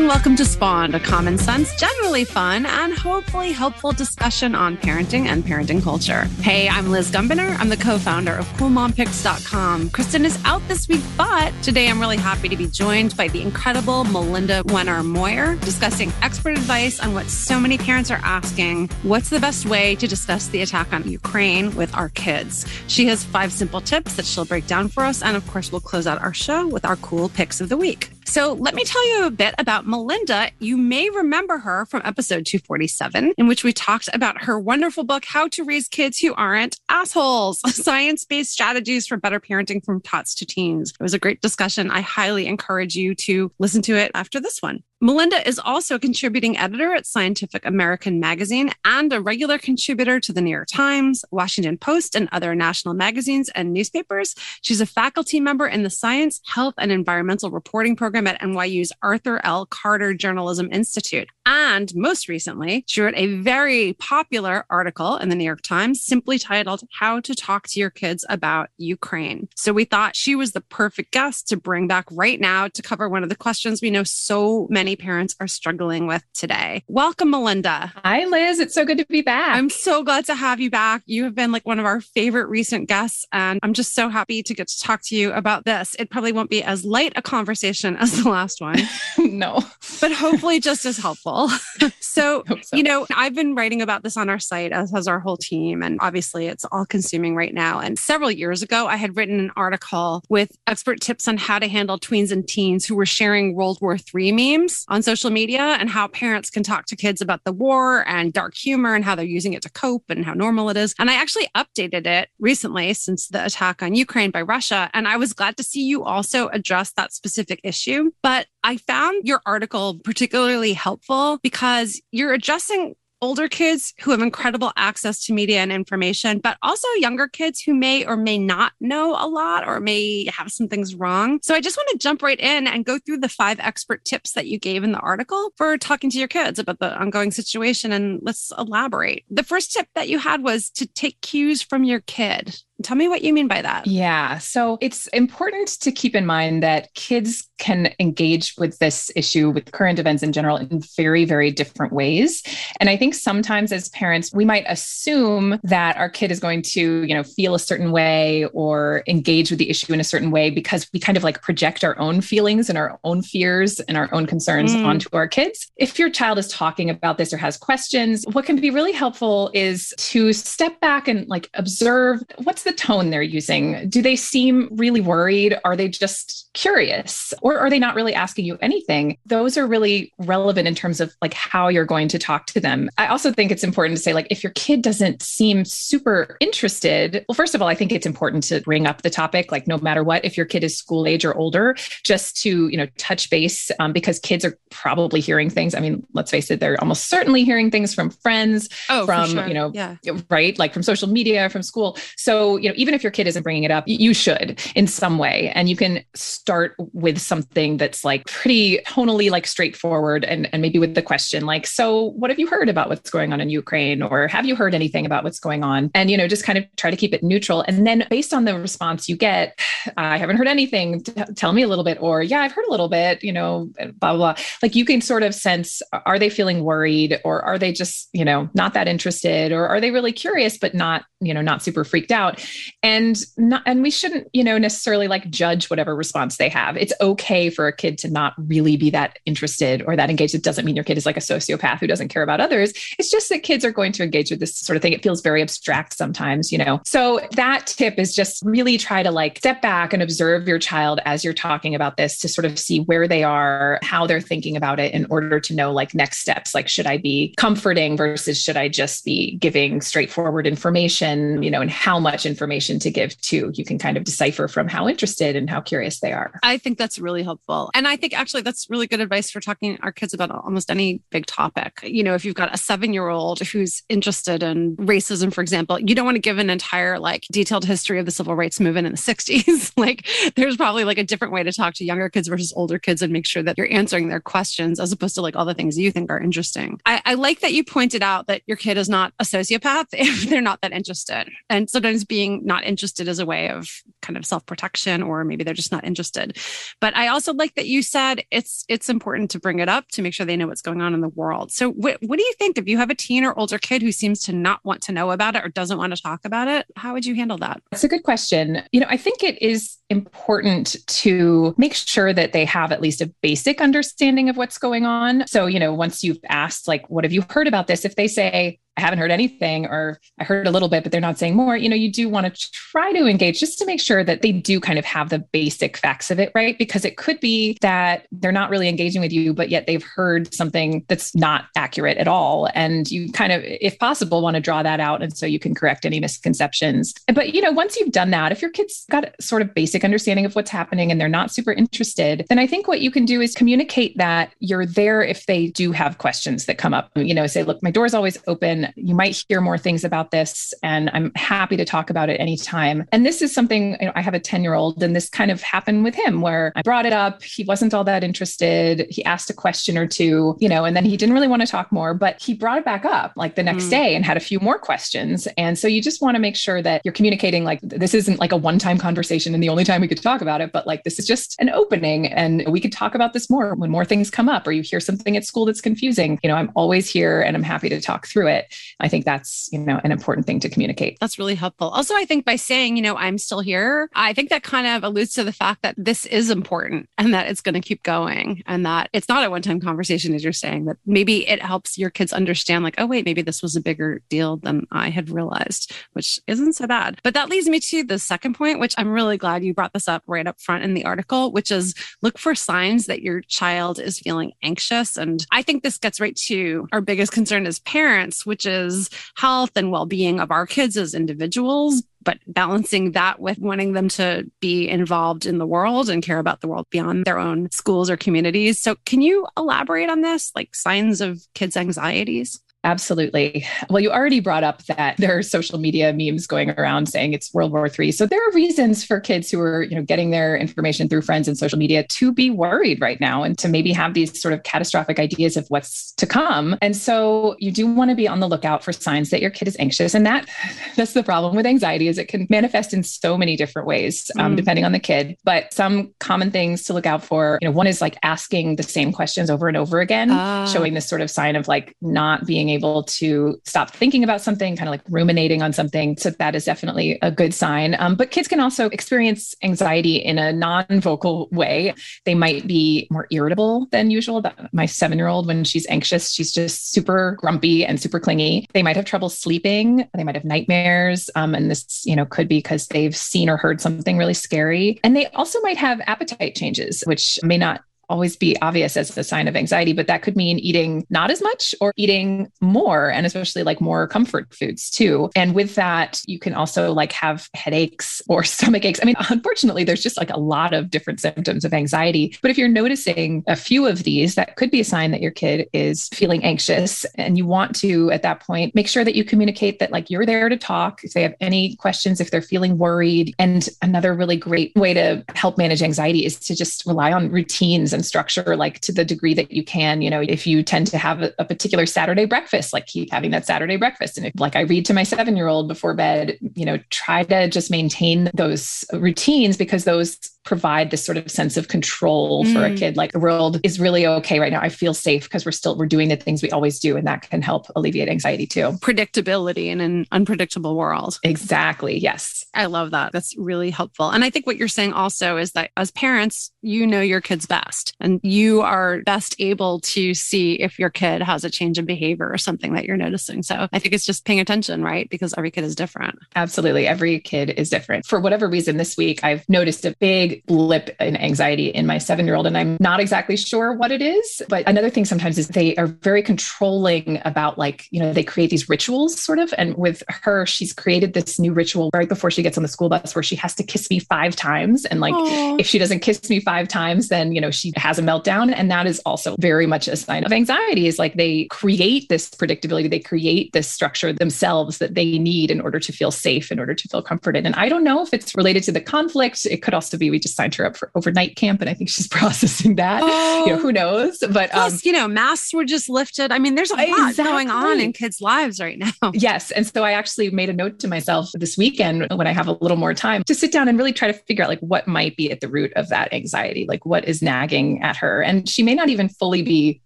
And welcome to Spawned, a common sense, generally fun, and hopefully helpful discussion on parenting and parenting culture. Hey, I'm Liz Gumbinner. I'm the co-founder of CoolMomPicks.com. Kristen is out this week, but today I'm really happy to be joined by the incredible Melinda Wenner Moyer, discussing expert advice on what so many parents are asking: What's the best way to discuss the attack on Ukraine with our kids? She has five simple tips that she'll break down for us, and of course, we'll close out our show with our cool picks of the week. So let me tell you a bit about Melinda. You may remember her from episode 247, in which we talked about her wonderful book, How to Raise Kids Who Aren't Assholes Science Based Strategies for Better Parenting from Tots to Teens. It was a great discussion. I highly encourage you to listen to it after this one. Melinda is also a contributing editor at Scientific American magazine and a regular contributor to the New York Times, Washington Post, and other national magazines and newspapers. She's a faculty member in the Science, Health, and Environmental Reporting program at NYU's Arthur L. Carter Journalism Institute. And most recently, she wrote a very popular article in the New York Times simply titled How to Talk to Your Kids About Ukraine. So we thought she was the perfect guest to bring back right now to cover one of the questions we know so many parents are struggling with today. Welcome, Melinda. Hi, Liz. It's so good to be back. I'm so glad to have you back. You have been like one of our favorite recent guests, and I'm just so happy to get to talk to you about this. It probably won't be as light a conversation as the last one. no, but hopefully just as helpful. so, so, you know, I've been writing about this on our site, as has our whole team. And obviously, it's all consuming right now. And several years ago, I had written an article with expert tips on how to handle tweens and teens who were sharing World War III memes on social media and how parents can talk to kids about the war and dark humor and how they're using it to cope and how normal it is. And I actually updated it recently since the attack on Ukraine by Russia. And I was glad to see you also address that specific issue. But I found your article particularly helpful because you're addressing older kids who have incredible access to media and information, but also younger kids who may or may not know a lot or may have some things wrong. So I just want to jump right in and go through the five expert tips that you gave in the article for talking to your kids about the ongoing situation. And let's elaborate. The first tip that you had was to take cues from your kid. Tell me what you mean by that. Yeah. So it's important to keep in mind that kids can engage with this issue, with current events in general, in very, very different ways. And I think sometimes as parents, we might assume that our kid is going to, you know, feel a certain way or engage with the issue in a certain way because we kind of like project our own feelings and our own fears and our own concerns mm. onto our kids. If your child is talking about this or has questions, what can be really helpful is to step back and like observe what's the the tone they're using? Do they seem really worried? Are they just curious? Or are they not really asking you anything? Those are really relevant in terms of like how you're going to talk to them. I also think it's important to say, like, if your kid doesn't seem super interested, well, first of all, I think it's important to bring up the topic, like, no matter what, if your kid is school age or older, just to, you know, touch base um, because kids are probably hearing things. I mean, let's face it, they're almost certainly hearing things from friends, oh, from, sure. you know, yeah. right? Like from social media, from school. So, you know, even if your kid isn't bringing it up, you should in some way. And you can start with something that's like pretty tonally like straightforward and, and maybe with the question like, so what have you heard about what's going on in Ukraine? Or have you heard anything about what's going on? And, you know, just kind of try to keep it neutral. And then based on the response you get, I haven't heard anything, T- tell me a little bit, or yeah, I've heard a little bit, you know, eh, blah, blah, blah. Like you can sort of sense, are they feeling worried or are they just, you know, not that interested or are they really curious, but not, you know, not super freaked out? And not, and we shouldn't, you know, necessarily like judge whatever response they have. It's okay for a kid to not really be that interested or that engaged. It doesn't mean your kid is like a sociopath who doesn't care about others. It's just that kids are going to engage with this sort of thing. It feels very abstract sometimes, you know. So that tip is just really try to like step back and observe your child as you're talking about this to sort of see where they are, how they're thinking about it in order to know like next steps. Like, should I be comforting versus should I just be giving straightforward information, you know, and how much information to give too. You can kind of decipher from how interested and how curious they are. I think that's really helpful. And I think actually that's really good advice for talking our kids about almost any big topic. You know, if you've got a seven year old who's interested in racism, for example, you don't want to give an entire like detailed history of the civil rights movement in the 60s. like there's probably like a different way to talk to younger kids versus older kids and make sure that you're answering their questions as opposed to like all the things you think are interesting. I, I like that you pointed out that your kid is not a sociopath if they're not that interested. And sometimes being not interested as a way of kind of self-protection or maybe they're just not interested. But I also like that you said it's it's important to bring it up to make sure they know what's going on in the world. So what what do you think if you have a teen or older kid who seems to not want to know about it or doesn't want to talk about it? How would you handle that? That's a good question. You know, I think it is important to make sure that they have at least a basic understanding of what's going on. So, you know, once you've asked like what have you heard about this? If they say I haven't heard anything, or I heard a little bit, but they're not saying more, you know, you do want to try to engage just to make sure that they do kind of have the basic facts of it, right? Because it could be that they're not really engaging with you, but yet they've heard something that's not accurate at all. And you kind of, if possible, want to draw that out. And so you can correct any misconceptions. But, you know, once you've done that, if your kid's got sort of basic understanding of what's happening and they're not super interested, then I think what you can do is communicate that you're there if they do have questions that come up. You know, say, look, my door's always open you might hear more things about this, and I'm happy to talk about it anytime. And this is something you know, I have a 10 year old, and this kind of happened with him where I brought it up. He wasn't all that interested. He asked a question or two, you know, and then he didn't really want to talk more, but he brought it back up like the next mm. day and had a few more questions. And so you just want to make sure that you're communicating like this isn't like a one time conversation and the only time we could talk about it, but like this is just an opening and we could talk about this more when more things come up or you hear something at school that's confusing. You know, I'm always here and I'm happy to talk through it. I think that's, you know, an important thing to communicate. That's really helpful. Also, I think by saying, you know, I'm still here, I think that kind of alludes to the fact that this is important and that it's going to keep going and that it's not a one time conversation, as you're saying, that maybe it helps your kids understand, like, oh, wait, maybe this was a bigger deal than I had realized, which isn't so bad. But that leads me to the second point, which I'm really glad you brought this up right up front in the article, which is look for signs that your child is feeling anxious. And I think this gets right to our biggest concern as parents, which is health and well being of our kids as individuals, but balancing that with wanting them to be involved in the world and care about the world beyond their own schools or communities. So, can you elaborate on this, like signs of kids' anxieties? Absolutely. Well, you already brought up that there are social media memes going around saying it's World War III. So there are reasons for kids who are, you know, getting their information through friends and social media to be worried right now and to maybe have these sort of catastrophic ideas of what's to come. And so you do want to be on the lookout for signs that your kid is anxious. And that that's the problem with anxiety is it can manifest in so many different ways, um, mm. depending on the kid. But some common things to look out for, you know, one is like asking the same questions over and over again, uh. showing this sort of sign of like not being able to stop thinking about something, kind of like ruminating on something. So that is definitely a good sign. Um, but kids can also experience anxiety in a non vocal way. They might be more irritable than usual. My seven year old, when she's anxious, she's just super grumpy and super clingy. They might have trouble sleeping. They might have nightmares. Um, and this, you know, could be because they've seen or heard something really scary. And they also might have appetite changes, which may not always be obvious as a sign of anxiety, but that could mean eating not as much or eating more, and especially like more comfort foods too. And with that, you can also like have headaches or stomach aches. I mean, unfortunately, there's just like a lot of different symptoms of anxiety. But if you're noticing a few of these, that could be a sign that your kid is feeling anxious. And you want to, at that point, make sure that you communicate that like you're there to talk if they have any questions, if they're feeling worried. And another really great way to help manage anxiety is to just rely on routines and structure like to the degree that you can you know if you tend to have a, a particular saturday breakfast like keep having that saturday breakfast. And if, like i read to my seven year old before bed you know try to just maintain those routines because those provide this sort of sense of control mm. for a mm. kid. Like the world is really okay right now. I feel safe because we're still we're doing the things we always do and that can help alleviate anxiety too. Predictability in an unpredictable world. Exactly yes. I love that. That's really helpful. And i think what you're saying also is that as parents you know your kids best And you are best able to see if your kid has a change in behavior or something that you're noticing. So I think it's just paying attention, right? Because every kid is different. Absolutely. Every kid is different. For whatever reason, this week I've noticed a big blip in anxiety in my seven year old, and I'm not exactly sure what it is. But another thing sometimes is they are very controlling about, like, you know, they create these rituals sort of. And with her, she's created this new ritual right before she gets on the school bus where she has to kiss me five times. And like, Aww. if she doesn't kiss me five times, then, you know, she has a meltdown. And that is also very much a sign of anxiety is like they create this predictability, they create this structure themselves that they need in order to feel safe, in order to feel comforted. And I don't know if it's related to the conflict. It could also be we just signed her up for overnight camp. And I think she's processing that. Oh. You know, who knows? But Plus, um, you know, masks were just lifted. I mean, there's a lot going on in kids' lives right now. Yes. And so I actually made a note to myself this weekend when I have a little more time to sit down and really try to figure out like what might be at the root of that anxiety, like what is nagging at her. And she may not even fully be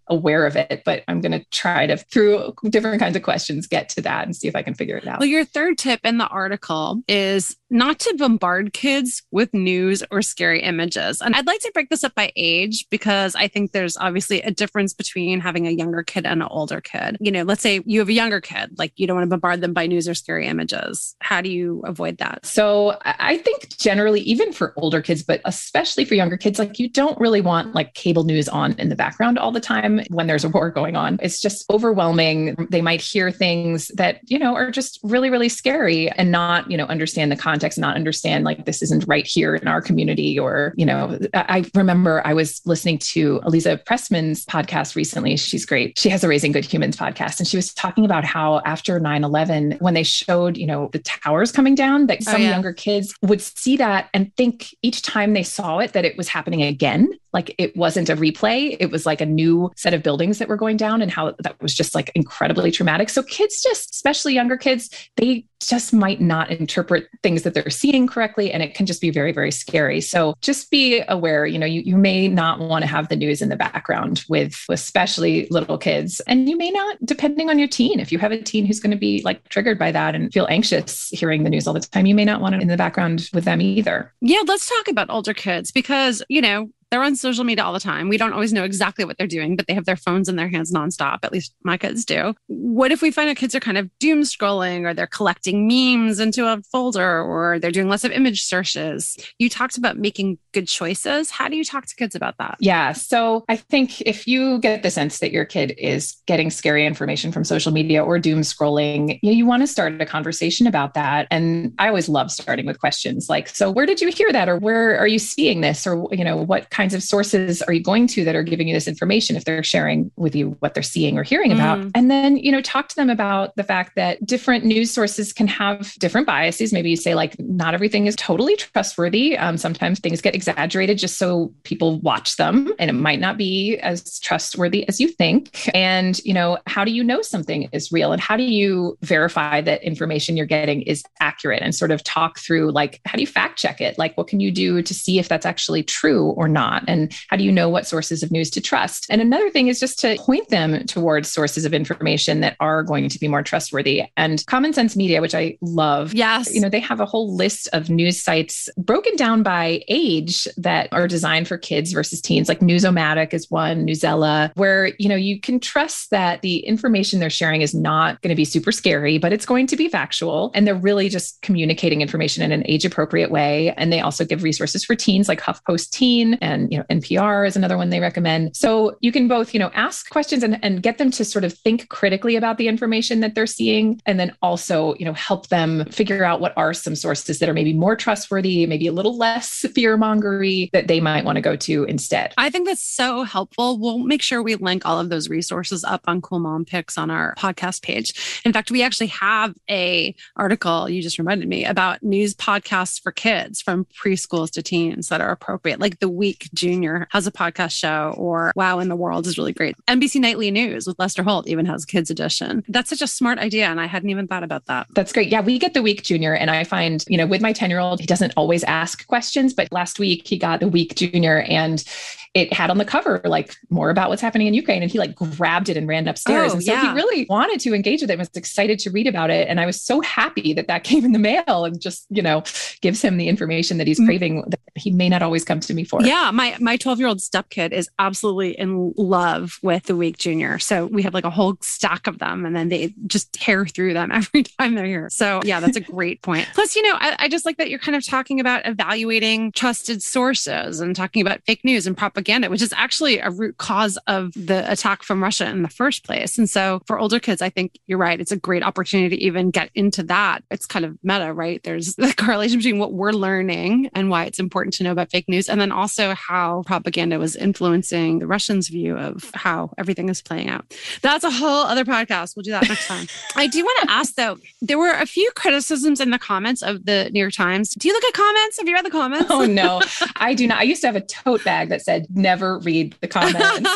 aware of it, but I'm going to try to, through different kinds of questions, get to that and see if I can figure it out. Well, your third tip in the article is not to bombard kids with news or scary images. And I'd like to break this up by age because I think there's obviously a difference between having a younger kid and an older kid. You know, let's say you have a younger kid, like you don't want to bombard them by news or scary images. How do you avoid that? So I think generally, even for older kids, but especially for younger kids, like you don't really want like cable news on in the background all the time when there's a war going on. It's just overwhelming. They might hear things that, you know, are just really, really scary and not, you know, understand the context, not understand like this isn't right here in our community. Or, you know, I remember I was listening to Aliza Pressman's podcast recently. She's great. She has a Raising Good Humans podcast. And she was talking about how after 9 11, when they showed, you know, the towers coming down, that oh, some oh, yeah. younger kids would see that and think each time they saw it that it was happening again like it wasn't a replay. It was like a new set of buildings that were going down and how that was just like incredibly traumatic. So kids just especially younger kids they just might not interpret things that they're seeing correctly and it can just be very very scary. So just be aware you know you, you may not want to have the news in the background with especially little kids. And you may not depending on your teen. If you have a teen who's going to be like triggered by that and feel anxious hearing the news all the time you may not want it in the background with them either. Yeah let's talk about older kids because you know they're on social media all the time. We don't always know exactly what they're doing, but they have their phones in their hands nonstop. At least my kids do. What if we find our kids are kind of doom scrolling or they're collecting memes into a folder or they're doing lots of image searches? You talked about making good choices. How do you talk to kids about that? Yeah. So I think if you get the sense that your kid is getting scary information from social media or doom scrolling, you, know, you want to start a conversation about that. And I always love starting with questions like, so where did you hear that? Or where are you seeing this? Or, you know, what kinds of sources are you going to that are giving you this information if they're sharing with you what they're seeing or hearing mm. about? And then, you know, talk to them about the fact that different news sources can have different biases. Maybe you say, like, not everything is totally trustworthy. Um, sometimes things get exaggerated just so people watch them and it might not be as trustworthy as you think. And, you know, how do you know something is real? And how do you verify that information you're getting is accurate and sort of talk through, like, how do you fact check it? Like, what can you do to see if that's actually true or not? Not? And how do you know what sources of news to trust? And another thing is just to point them towards sources of information that are going to be more trustworthy. And Common Sense Media, which I love, yes, you know, they have a whole list of news sites broken down by age that are designed for kids versus teens. Like News-O-Matic is one, Newsela, where you know you can trust that the information they're sharing is not going to be super scary, but it's going to be factual, and they're really just communicating information in an age appropriate way. And they also give resources for teens, like HuffPost Teen and and you know npr is another one they recommend. So you can both you know ask questions and, and get them to sort of think critically about the information that they're seeing and then also you know help them figure out what are some sources that are maybe more trustworthy maybe a little less fear mongery that they might want to go to instead. I think that's so helpful. We'll make sure we link all of those resources up on cool mom picks on our podcast page. In fact we actually have a article you just reminded me about news podcasts for kids from preschools to teens that are appropriate like the week Jr. has a podcast show, or Wow in the World is really great. NBC Nightly News with Lester Holt even has a kids edition. That's such a smart idea. And I hadn't even thought about that. That's great. Yeah, we get the week junior. And I find, you know, with my 10 year old, he doesn't always ask questions, but last week he got the week junior and it had on the cover like more about what's happening in Ukraine. And he like grabbed it and ran upstairs. Oh, and so yeah. he really wanted to engage with it, and was excited to read about it. And I was so happy that that came in the mail and just, you know, gives him the information that he's mm-hmm. craving that he may not always come to me for. Yeah. My, my 12 year old step kid is absolutely in love with the Week Junior. So we have like a whole stack of them and then they just tear through them every time they're here. So yeah, that's a great point. Plus, you know, I, I just like that you're kind of talking about evaluating trusted sources and talking about fake news and propaganda, which is actually a root cause of the attack from Russia in the first place. And so for older kids, I think you're right. It's a great opportunity to even get into that. It's kind of meta, right? There's the correlation between what we're learning and why it's important to know about fake news, and then also how propaganda was influencing the Russians' view of how everything is playing out. That's a whole other podcast. We'll do that next time. I do want to ask though, there were a few criticisms in the comments of the New York Times. Do you look at comments? Have you read the comments? Oh no, I do not. I used to have a tote bag that said never read the comments.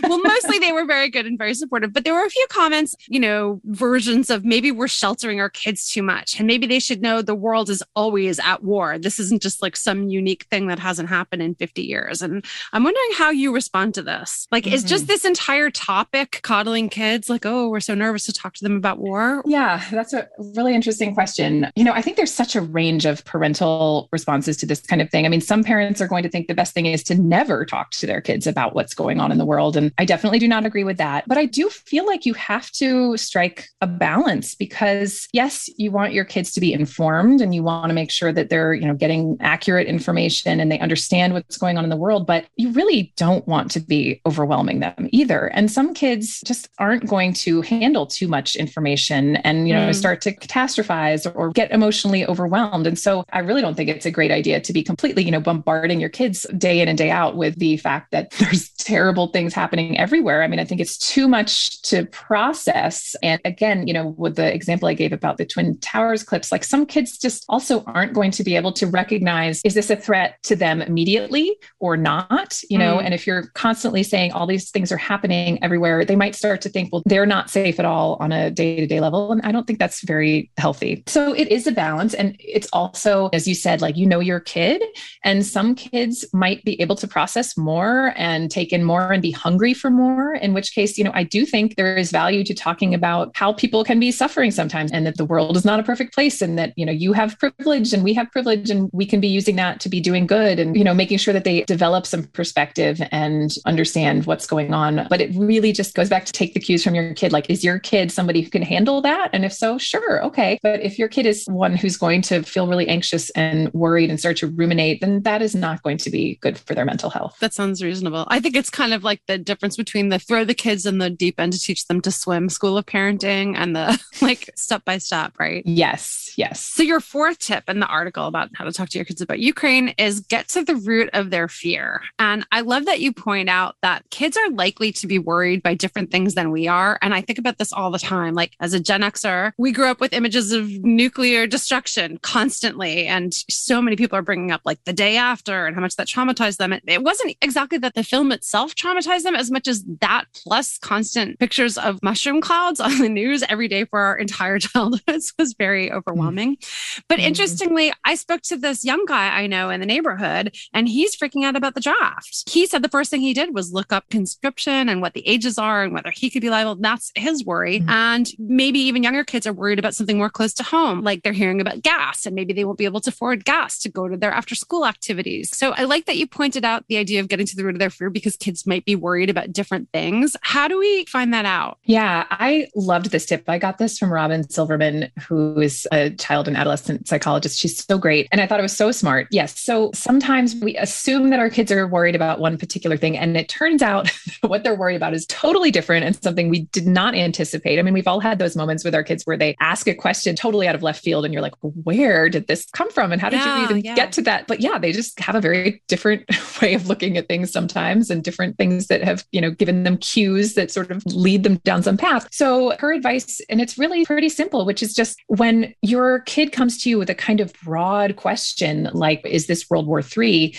well, mostly they were very good and very supportive, but there were a few comments, you know, versions of maybe we're sheltering our kids too much and maybe they should know the world is always at war. This isn't just like some unique thing that hasn't happened in 50 years. And I'm wondering how you respond to this. Like, mm-hmm. is just mm-hmm. this entire topic coddling kids like, oh, we're so nervous to talk to them about war? Yeah, that's a really interesting question. You know, I think there's such a range of parental responses to this kind of thing. I mean, some parents are going to think the best thing is to never talk to their kids about what's going on in the world. And I definitely do not agree with that. But I do feel like you have to strike a balance because, yes, you want your kids to be informed and you want to make sure that they're, you know, getting accurate information and they understand what's going on in the world. But you really don't want to be overwhelming them either. And some kids just aren't going to handle too much information and, you know, mm. start to catastrophize or get emotionally overwhelmed. And so I really don't think it's a great idea to be completely, you know, bombarding your kids day in and day out with the fact that there's terrible things happening everywhere. I mean, I think it's too much to process. And again, you know, with the example I gave about the Twin Towers clips, like some kids just also aren't going to be able to recognize is this a threat to them immediately or not? You know, mm. and if you're constantly saying all these things are happening everywhere, they might start to think, well, they're not safe at all on a day to day level. And I don't think that's very healthy. So it is a balance. And it's also, as you said, like, you know, your kid, and some kids might be able to process more and take in more and be hungry for more. In which case, you know, I do think there is value to talking about how people can be suffering sometimes and that the world is not a perfect place and that, you know, you have privilege and we have privilege and we can be using that to be doing good and, you know, making sure that they develop some perspective and understand what's going on. But it really just goes back to take the cues from your kid. Like, is your kid somebody who can handle that? And if so, sure, okay. But if your kid is one who's going to feel really anxious and worried and start to ruminate, then that is not going to be good for their mental health. That sounds reasonable. I think it's kind of like the difference between the throw the kids in the deep end to teach them to swim school of parenting and the like step by step, right? Yes, yes. So, your fourth tip in the article about how to talk to your kids about Ukraine is get to the root of their fear. And I love that you point out that kids are likely to be worried by different things than we are. And I think about this all the time. Like, as a Gen Xer, we grew up with images of nuclear destruction constantly. And so many people are bringing up like the day after and how much that traumatized them. It wasn't exactly that the film itself traumatized them as much as that plus constant pictures of mushroom clouds on the news every day for our entire childhoods was very overwhelming. Mm. But mm. interestingly, I spoke to this young guy I know in the neighborhood and he's freaking out about the draft. He said the first thing he did was look up conscription and what the ages are and whether he could be liable. That's his worry. Mm. And maybe even younger kids are worried about something more close to home, like they're hearing about gas and maybe they won't be able to afford gas to go to their after school activities. So I like that you pointed out the idea of getting to the root of their fear because kids might be worried about different things. How do we find that out? Yeah, I loved this tip. I got this from Robin Silverman, who is a child and adolescent psychologist. She's so great. And I thought it was so smart. Yes. So sometimes we assume that our kids are worried about one particular thing. And it turns out what they're worried about is totally different and something we did not anticipate. I mean, we've all had those moments with our kids where they ask a question totally out of left field and you're like, where did this come from? And how did yeah, you even yeah. get to that? But yeah, they just have a very different way of looking at things sometimes and different things that have, you know, given them cues that sort of lead them down some path. So her advice, and it's really pretty simple, which is just when your kid comes to you with a kind of broad question like, is this World War III?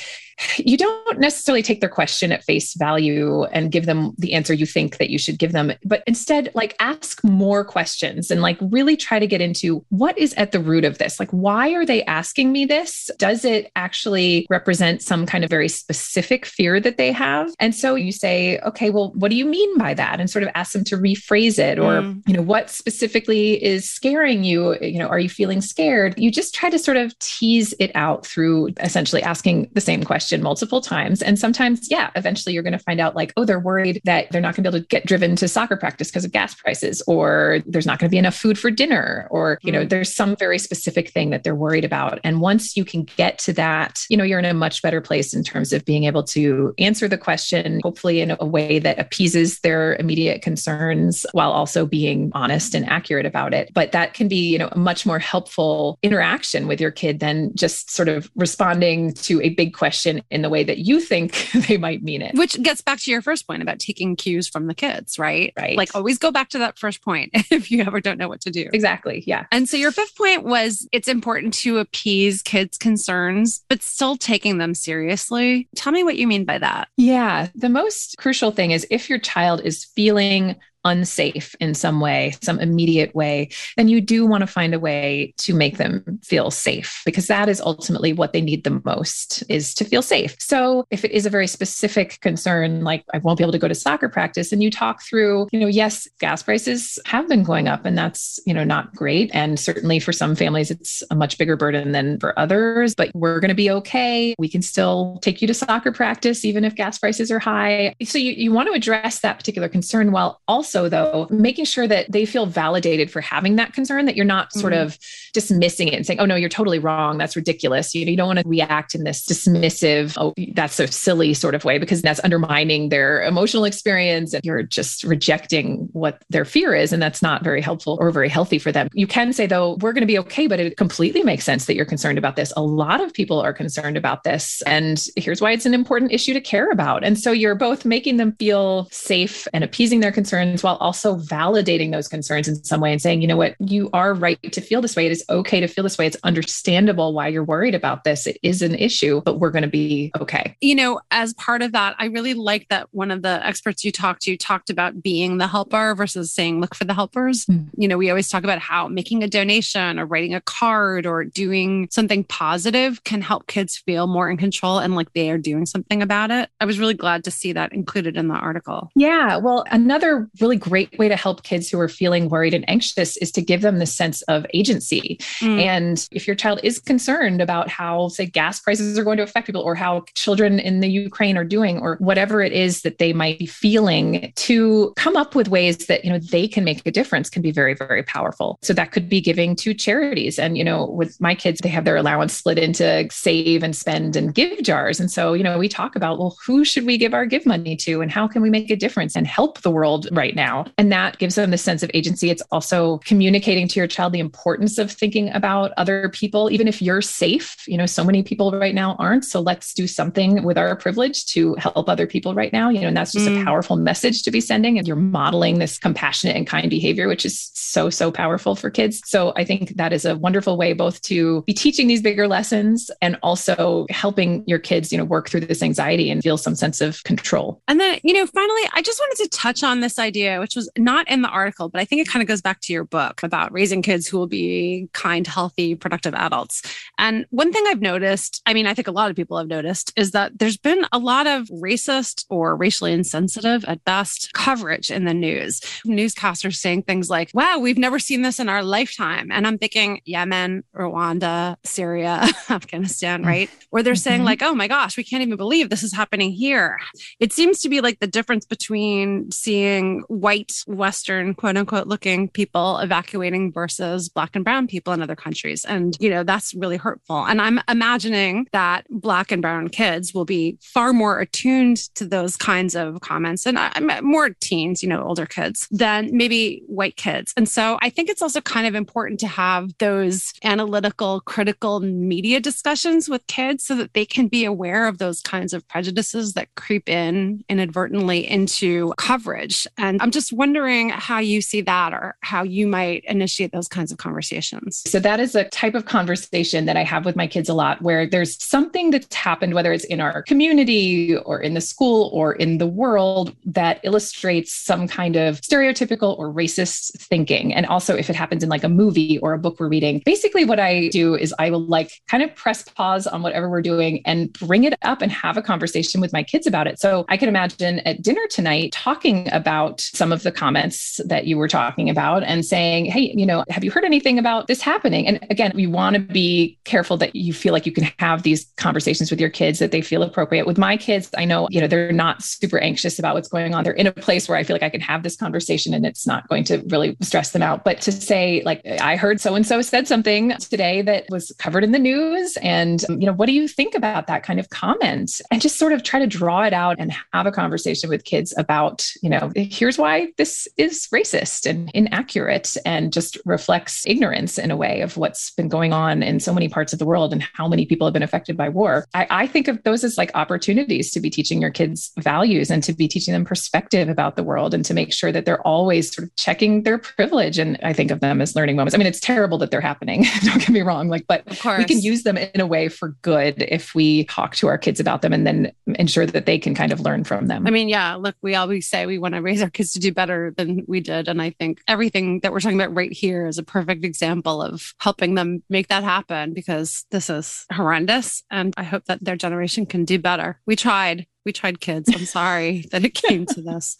You don't necessarily take their question at face value and give them the answer you think that you should give them, but instead, like, ask more questions and like really try to get into what is at the root of this? Like, why are they asking me this? Does it actually represent some kind of very specific fear that they have? And so you say, okay, well, what do you mean by that? And sort of ask them to rephrase it or, mm. you know, what specifically is scaring you? You know, are you feeling scared? You just try to sort of tease it out through essentially asking the same question multiple times. And sometimes, yeah, eventually you're going to find out like, oh, they're worried that they're not going to be able to get driven to soccer practice because of gas prices, or there's not going to be enough food for dinner, or, you know, mm. there's some very specific thing that they're worried about. And once you can get to that, you know, you're in a much better place in terms of being able to answer the question, hopefully in a way that appeases their immediate concerns while also being honest and accurate about it. But that can be, you know, a much more helpful interaction with your kid than just sort of responding to a big question in the way that you think they might mean it. Which gets back to your first point about taking cues from the kids, right? Right. Like always go back to that first point if you ever don't know what to do. Exactly. Yeah. And so your fifth point was it's important to appease kids' concerns, but still taking them seriously. Tell me what you mean by that. Yeah. The most crucial thing is if your child is feeling unsafe in some way, some immediate way, then you do want to find a way to make them feel safe because that is ultimately what they need the most is to feel safe. So if it is a very specific concern, like I won't be able to go to soccer practice, and you talk through, you know, yes, gas prices have been going up and that's, you know, not great. And certainly for some families, it's a much bigger burden than for others, but we're going to be okay. We can still take you to soccer practice, even if gas prices are high. So you, you want to address that particular concern while also also though making sure that they feel validated for having that concern that you're not sort mm-hmm. of dismissing it and saying oh no you're totally wrong. That's ridiculous. You know you don't want to react in this dismissive oh that's so silly sort of way because that's undermining their emotional experience and you're just rejecting what their fear is and that's not very helpful or very healthy for them. You can say though we're going to be okay but it completely makes sense that you're concerned about this. A lot of people are concerned about this and here's why it's an important issue to care about. And so you're both making them feel safe and appeasing their concerns while also validating those concerns in some way and saying, you know what, you are right to feel this way. It is okay to feel this way. It's understandable why you're worried about this. It is an issue, but we're going to be okay. You know, as part of that, I really like that one of the experts you talked to talked about being the helper versus saying, look for the helpers. Mm. You know, we always talk about how making a donation or writing a card or doing something positive can help kids feel more in control and like they are doing something about it. I was really glad to see that included in the article. Yeah. Well, another really great way to help kids who are feeling worried and anxious is to give them the sense of agency. Mm. And if your child is concerned about how, say, gas prices are going to affect people or how children in the Ukraine are doing or whatever it is that they might be feeling, to come up with ways that, you know, they can make a difference can be very, very powerful. So that could be giving to charities. And, you know, with my kids, they have their allowance split into save and spend and give jars. And so, you know, we talk about, well, who should we give our give money to and how can we make a difference and help the world right now? And that gives them the sense of agency. It's also communicating to your child the importance of thinking about other people, even if you're safe. You know, so many people right now aren't. So let's do something with our privilege to help other people right now. You know, and that's just mm. a powerful message to be sending. And you're modeling this compassionate and kind behavior, which is so, so powerful for kids. So I think that is a wonderful way both to be teaching these bigger lessons and also helping your kids, you know, work through this anxiety and feel some sense of control. And then, you know, finally, I just wanted to touch on this idea which was not in the article, but I think it kind of goes back to your book about raising kids who will be kind, healthy, productive adults. And one thing I've noticed, I mean, I think a lot of people have noticed, is that there's been a lot of racist or racially insensitive at best coverage in the news. Newscasters saying things like, wow, we've never seen this in our lifetime. And I'm thinking Yemen, Rwanda, Syria, Afghanistan, mm. right? Where they're saying, mm-hmm. like, oh my gosh, we can't even believe this is happening here. It seems to be like the difference between seeing white, Western, quote unquote, looking people evacuating versus Black and Brown people in other countries. And, you know, that's really hurtful. And I'm imagining that Black and Brown kids will be far more attuned to those kinds of comments and uh, I'm more teens, you know, older kids than maybe white kids. And so I think it's also kind of important to have those analytical, critical media discussions with kids so that they can be aware of those kinds of prejudices that creep in inadvertently into coverage. And I'm just wondering how you see that or how you might initiate those kinds of conversations. So, that is a type of conversation that I have with my kids a lot where there's something that's happened, whether it's in our community or in the school or in the world, that illustrates some kind of stereotypical or racist thinking. And also, if it happens in like a movie or a book we're reading, basically what I do is I will like kind of press pause on whatever we're doing and bring it up and have a conversation with my kids about it. So, I can imagine at dinner tonight talking about some of the comments that you were talking about and saying, hey, you know, have you heard anything about this happening? And again, we want to be careful that you feel like you can have these conversations with your kids that they feel appropriate. With my kids, I know, you know, they're not super anxious about what's going on. They're in a place where I feel like I can have this conversation and it's not going to really stress them out. But to say, like, I heard so and so said something today that was covered in the news. And, you know, what do you think about that kind of comment? And just sort of try to draw it out and have a conversation with kids about, you know, here's why this is racist and inaccurate and just reflects ignorance in a way of what's been going on in so many parts of the world and how many people have been affected by war. I, I think of those as like opportunities to be teaching your kids values and to be teaching them perspective about the world and to make sure that they're always sort of checking their privilege. And I think of them as learning moments. I mean, it's terrible that they're happening. Don't get me wrong. Like, but we can use them in a way for good if we talk to our kids about them and then ensure that they can kind of learn from them. I mean, yeah, look, we always say we want to raise our kids to do better than we did. And I think everything that we're talking about right here is a perfect example of helping them make that happen because this is horrendous. And I hope that their generation can do better. We tried we tried kids. I'm sorry that it came to this.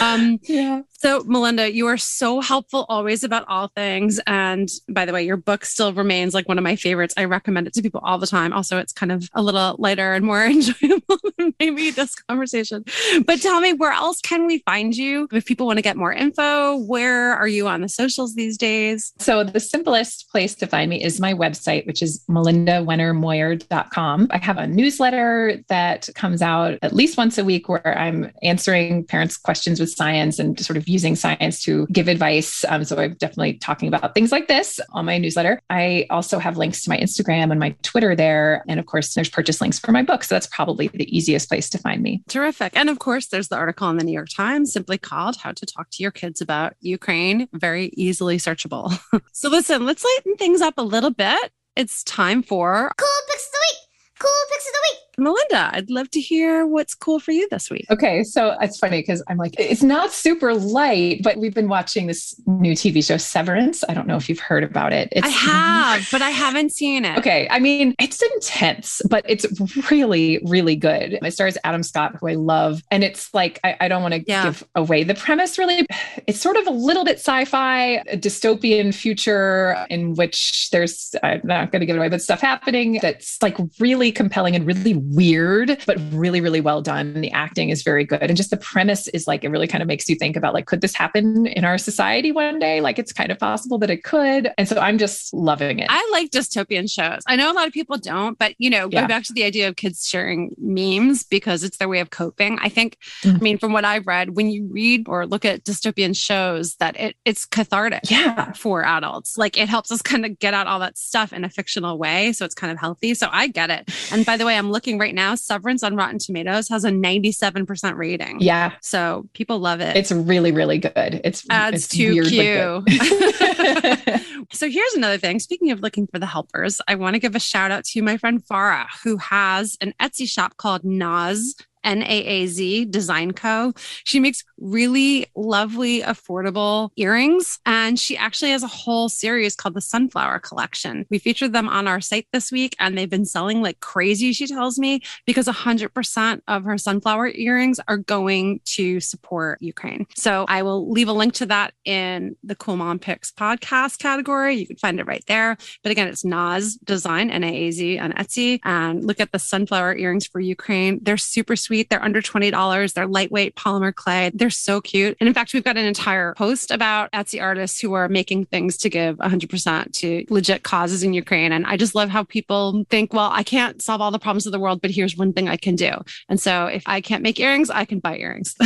Um, yeah. So, Melinda, you are so helpful always about all things. And by the way, your book still remains like one of my favorites. I recommend it to people all the time. Also, it's kind of a little lighter and more enjoyable than maybe this conversation. But tell me, where else can we find you if people want to get more info? Where are you on the socials these days? So, the simplest place to find me is my website, which is melindawennermoyer.com. I have a newsletter that comes out at least once a week where I'm answering parents' questions with science and sort of using science to give advice. Um, so I'm definitely talking about things like this on my newsletter. I also have links to my Instagram and my Twitter there. And of course, there's purchase links for my book. So that's probably the easiest place to find me. Terrific. And of course, there's the article in the New York Times simply called How to Talk to Your Kids About Ukraine. Very easily searchable. so listen, let's lighten things up a little bit. It's time for Cool Picks of the Week. Cool Picks of the Week. Melinda, I'd love to hear what's cool for you this week. Okay. So it's funny because I'm like, it's not super light, but we've been watching this new TV show, Severance. I don't know if you've heard about it. It's, I have, but I haven't seen it. Okay. I mean, it's intense, but it's really, really good. It stars Adam Scott, who I love. And it's like, I, I don't want to yeah. give away the premise really. It's sort of a little bit sci fi, a dystopian future in which there's, I'm not going to give it away, but stuff happening that's like really compelling and really weird, but really, really well done. The acting is very good. And just the premise is like, it really kind of makes you think about like, could this happen in our society one day? Like, it's kind of possible that it could. And so I'm just loving it. I like dystopian shows. I know a lot of people don't, but you know, yeah. go back to the idea of kids sharing memes because it's their way of coping. I think, mm-hmm. I mean, from what I've read, when you read or look at dystopian shows, that it, it's cathartic yeah. for adults. Like it helps us kind of get out all that stuff in a fictional way. So it's kind of healthy. So I get it. And by the way, I'm looking right now, Severance on Rotten Tomatoes has a 97% rating. Yeah. So people love it. It's really, really good. It's adds it's to Q. so here's another thing. Speaking of looking for the helpers, I want to give a shout out to my friend Farah, who has an Etsy shop called Naaz NAAZ Design Co. She makes really lovely, affordable earrings. And she actually has a whole series called the Sunflower Collection. We featured them on our site this week and they've been selling like crazy, she tells me, because 100% of her sunflower earrings are going to support Ukraine. So I will leave a link to that in the Cool Mom Picks podcast category. You can find it right there. But again, it's Naaz Design, N A A Z on Etsy. And look at the sunflower earrings for Ukraine. They're super sweet sweet. They're under $20. They're lightweight polymer clay. They're so cute. And in fact, we've got an entire post about Etsy artists who are making things to give 100% to legit causes in Ukraine. And I just love how people think, well, I can't solve all the problems of the world, but here's one thing I can do. And so if I can't make earrings, I can buy earrings.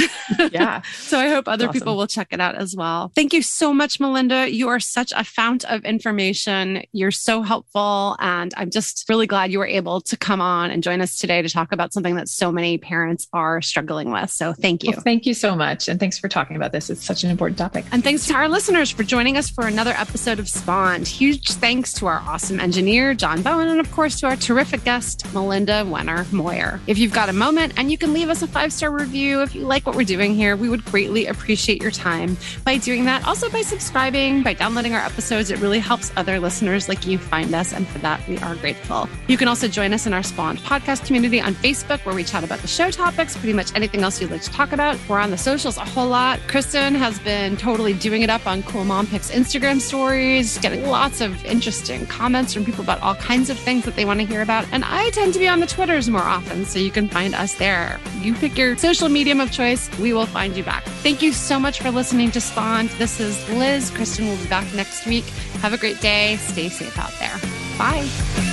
Yeah. so I hope other awesome. people will check it out as well. Thank you so much, Melinda. You are such a fount of information. You're so helpful. And I'm just really glad you were able to come on and join us today to talk about something that so many parents parents are struggling with. So thank you. Well, thank you so much. And thanks for talking about this. It's such an important topic. And thanks to our listeners for joining us for another episode of Spawned. Huge thanks to our awesome engineer, John Bowen, and of course to our terrific guest, Melinda Wenner Moyer. If you've got a moment and you can leave us a five star review if you like what we're doing here, we would greatly appreciate your time by doing that. Also by subscribing, by downloading our episodes. It really helps other listeners like you find us. And for that, we are grateful. You can also join us in our Spawned podcast community on Facebook where we chat about the show topics, pretty much anything else you'd like to talk about. We're on the socials a whole lot. Kristen has been totally doing it up on Cool Mom Picks Instagram stories, getting lots of interesting comments from people about all kinds of things that they want to hear about. And I tend to be on the Twitters more often, so you can find us there. You pick your social medium of choice, we will find you back. Thank you so much for listening to Spawned. This is Liz. Kristen will be back next week. Have a great day. Stay safe out there. Bye.